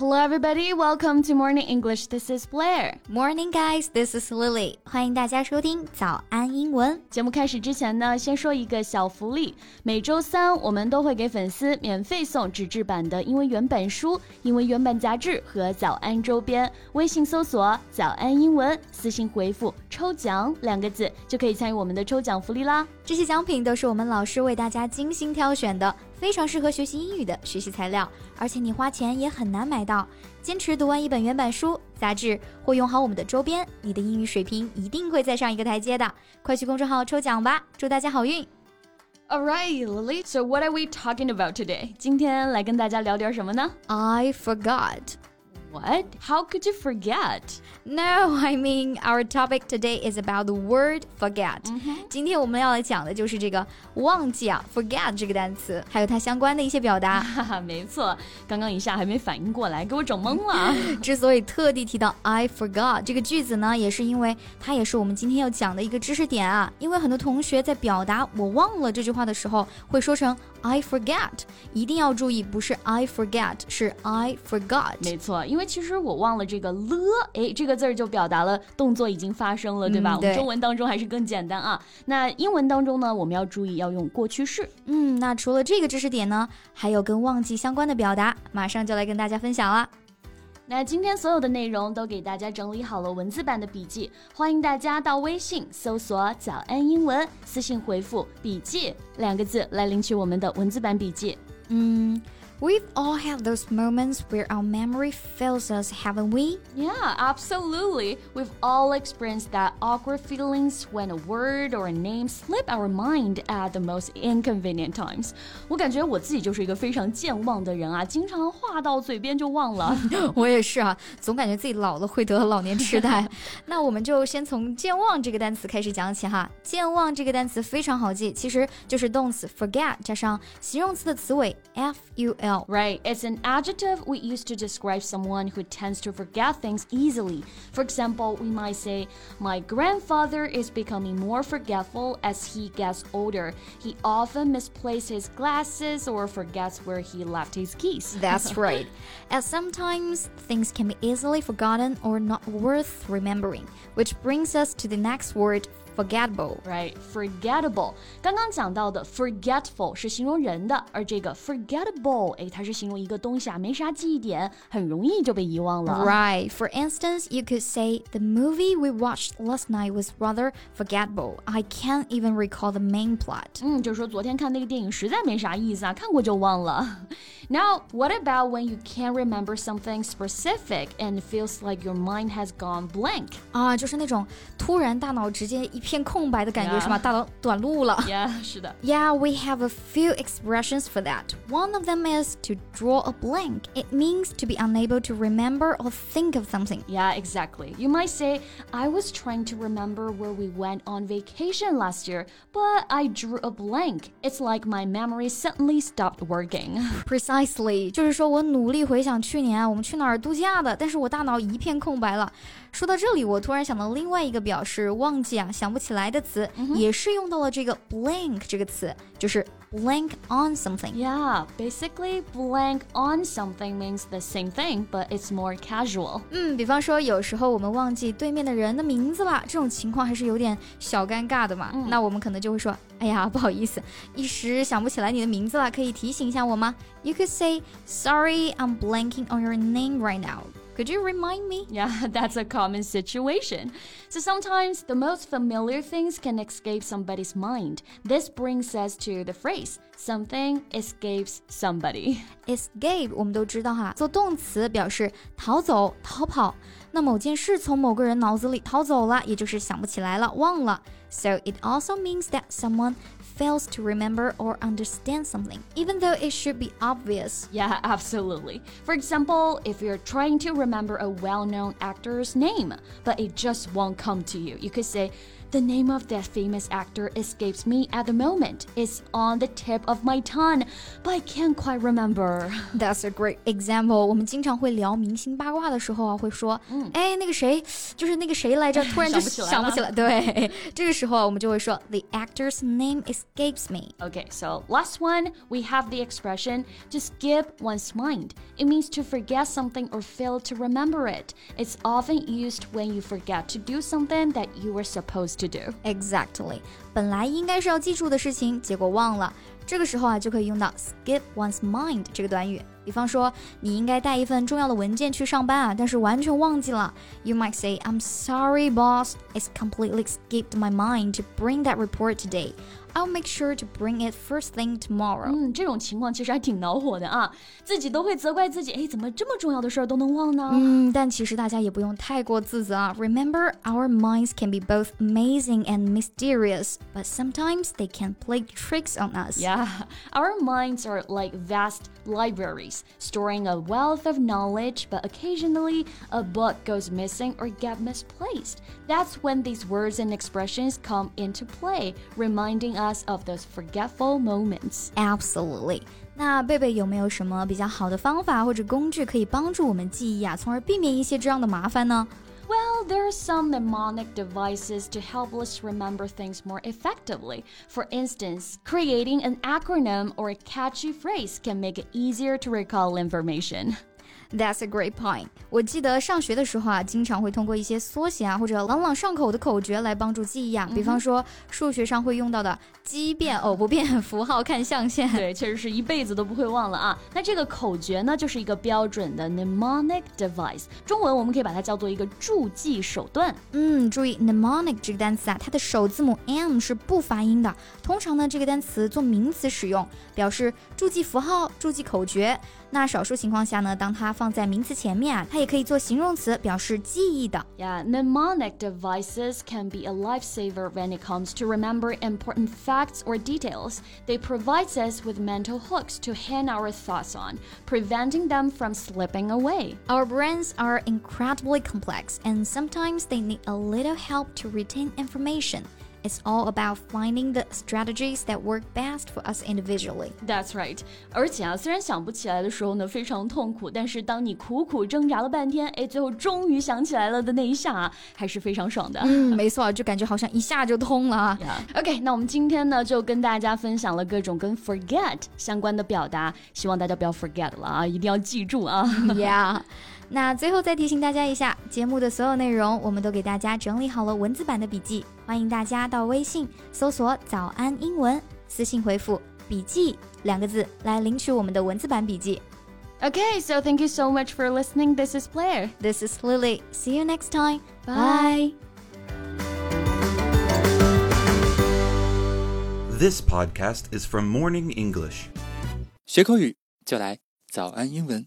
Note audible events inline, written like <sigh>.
Hello, everybody. Welcome to Morning English. This is Blair. Morning, guys. This is Lily. 欢迎大家收听早安英文。节目开始之前呢，先说一个小福利。每周三我们都会给粉丝免费送纸质版的英文原版书、英文原版杂志和早安周边。微信搜索“早安英文”，私信回复“抽奖”两个字，就可以参与我们的抽奖福利啦。这些奖品都是我们老师为大家精心挑选的。非常适合学习英语的学习材料，而且你花钱也很难买到。坚持读完一本原版书、杂志，或用好我们的周边，你的英语水平一定会再上一个台阶的。快去公众号抽奖吧，祝大家好运！Alright, Lily. So what are we talking about today? 今天来跟大家聊点什么呢？I forgot. What? How could you forget? No, I mean our topic today is about the word forget. 今天我们要来讲的就是这个忘记啊，forget 这个单词，还有它相关的一些表达。哈哈，没错，刚刚一下还没反应过来，给我整懵了。<laughs> 之所以特地提到 I forgot 这个句子呢，也是因为它也是我们今天要讲的一个知识点啊。因为很多同学在表达“我忘了”这句话的时候，会说成 I forget，一定要注意，不是 I forget，是 I forgot。没错，因为。其实我忘了这个了，哎，这个字儿就表达了动作已经发生了，对吧？我们中文当中还是更简单啊。那英文当中呢，我们要注意要用过去式。嗯，那除了这个知识点呢，还有跟忘记相关的表达，马上就来跟大家分享了。那今天所有的内容都给大家整理好了文字版的笔记，欢迎大家到微信搜索“早安英文”，私信回复“笔记”两个字来领取我们的文字版笔记。嗯。We've all had those moments where our memory fails us, haven't we? Yeah, absolutely. We've all experienced that awkward feelings when a word or a name slip our mind at the most inconvenient times. 我感觉我自己就是一个非常健忘的人啊，经常话到嘴边就忘了。我也是啊，总感觉自己老了会得老年痴呆。那我们就先从健忘这个单词开始讲起哈。健忘这个单词非常好记，其实就是动词 forget <laughs> <laughs> 加上形容词的词尾 f u Right. It's an adjective we use to describe someone who tends to forget things easily. For example, we might say, My grandfather is becoming more forgetful as he gets older. He often misplaces his glasses or forgets where he left his keys. <laughs> That's right. As sometimes things can be easily forgotten or not worth remembering, which brings us to the next word forgettable. Right, forgettable. 刚刚讲到的 forgetful 是形容人的，而这个 forgettable，哎，它是形容一个东西啊，没啥记忆点，很容易就被遗忘了。Right. For instance, you could say the movie we watched last night was rather forgettable. I can't even recall the main plot. 嗯，就是说昨天看那个电影实在没啥意思啊，看过就忘了。 Now, what about when you can't remember something specific and feels like your mind has gone blank? 啊，就是那种突然大脑直接一片空白的感觉是吗？大脑短路了。Yeah，是的。Yeah, we <laughs> have a few expressions for that. One of them is to draw a blank. It means to be unable to remember or think of something. Yeah, exactly. You might say, I was trying to remember where we went on vacation last year, but I drew a blank. It's like my memory suddenly stopped working. <laughs> Precisely，就是说我努力回想去年啊我们去哪儿度假的，但是我大脑一片空白了。说到这里，我突然想到另外一个表示忘记啊、想不起来的词，也是用到了这个 blank 这个词，就是 blank on something. Yeah, basically blank on something means the same thing, but it's more casual. 嗯，比方说有时候我们忘记对面的人的名字了，这种情况还是有点小尴尬的嘛。那我们可能就会说，哎呀，不好意思，一时想不起来你的名字了，可以提醒一下我吗？You could say, "Sorry, I'm blanking on your name right now." Could you remind me? <laughs> Yeah, that's a common situation. So sometimes the most familiar things can escape somebody's mind. This brings us to the phrase something escapes somebody. Escape 我们都知道哈，做动词表示逃走、逃跑。那某件事从某个人脑子里逃走了，也就是想不起来了、忘了。So it also means that someone fails to remember or understand something, even though it should be obvious. Yeah, absolutely. For example, if you're trying to remember a well known actor's name, but it just won't come to you, you could say, The name of that famous actor escapes me at the moment. It's on the tip of my tongue, but I can't quite remember. <laughs> That's a great example. 我们经常会聊明星八卦的时候啊，会说，哎，那个谁，就是那个谁来着，突然就想不起来。对，这个时候我们就会说，The <laughs> <laughs> actor's name escapes me. Okay, so last one, we have the expression to skip one's mind. It means to forget something or fail to remember it. It's often used when you forget to do something that you were supposed to do. Exactly. 本来应该是要记住的事情，结果忘了。这个时候啊，就可以用到 skip one's mind 这个短语。比方说，你应该带一份重要的文件去上班啊，但是完全忘记了。You might say, "I'm sorry, boss. It's completely skipped my mind to bring that report today." I'll make sure to bring it first thing tomorrow。嗯，这种情况其实还挺恼火的啊，自己都会责怪自己，哎，怎么这么重要的事儿都能忘呢？嗯，但其实大家也不用太过自责啊。Remember, our minds can be both amazing and mysterious, but sometimes they can play tricks on us. Yeah, <laughs> our minds are like vast libraries, storing a wealth of knowledge, but occasionally a book goes missing or get misplaced. That's when these words and expressions come into play, reminding us of those forgetful moments. Absolutely. 那贝贝有没有什么比较好的方法或者工具可以帮助我们记忆啊，从而避免一些这样的麻烦呢 ？well, there are some mnemonic devices to help us remember things more effectively. For instance, creating an acronym or a catchy phrase can make it easier to recall information. <laughs> That's a great point. 我记得上学的时候啊，经常会通过一些缩写啊或者朗朗上口的口诀来帮助记忆啊。比方说数学上会用到的奇变偶不变，符号看象限。对，确实是一辈子都不会忘了啊。那这个口诀呢，就是一个标准的 mnemonic device，中文我们可以把它叫做一个助记手段。嗯，注意 mnemonic 这个单词啊，它的首字母 m 是不发音的。通常呢，这个单词做名词使用，表示助记符号、助记口诀。那少数情况下呢，当它放在名词前面啊，它也可以做形容词，表示记忆的。Yeah, mnemonic devices can be a lifesaver when it comes to remember important facts or details. They provide us with mental hooks to hang our thoughts on, preventing them from slipping away. Our brains are incredibly complex, and sometimes they need a little help to retain information. It's all about finding the strategies that work best for us individually. That's right. 而且啊，虽然想不起来的时候呢非常痛苦，但是当你苦苦挣扎了半天，哎，最后终于想起来了的那一下啊，还是非常爽的。嗯，没错，就感觉好像一下就通了。Yeah. OK，那我们今天呢就跟大家分享了各种跟 forget 相关的表达，希望大家不要 forget 了啊，一定要记住啊。Yeah. 那最后再提醒大家一下，节目的所有内容我们都给大家整理好了文字版的笔记，欢迎大家到微信搜索“早安英文”，私信回复“笔记”两个字来领取我们的文字版笔记。Okay, so thank you so much for listening. This is Blair. This is Lily. See you next time. Bye. This podcast is from Morning English. 学口语就来早安英文。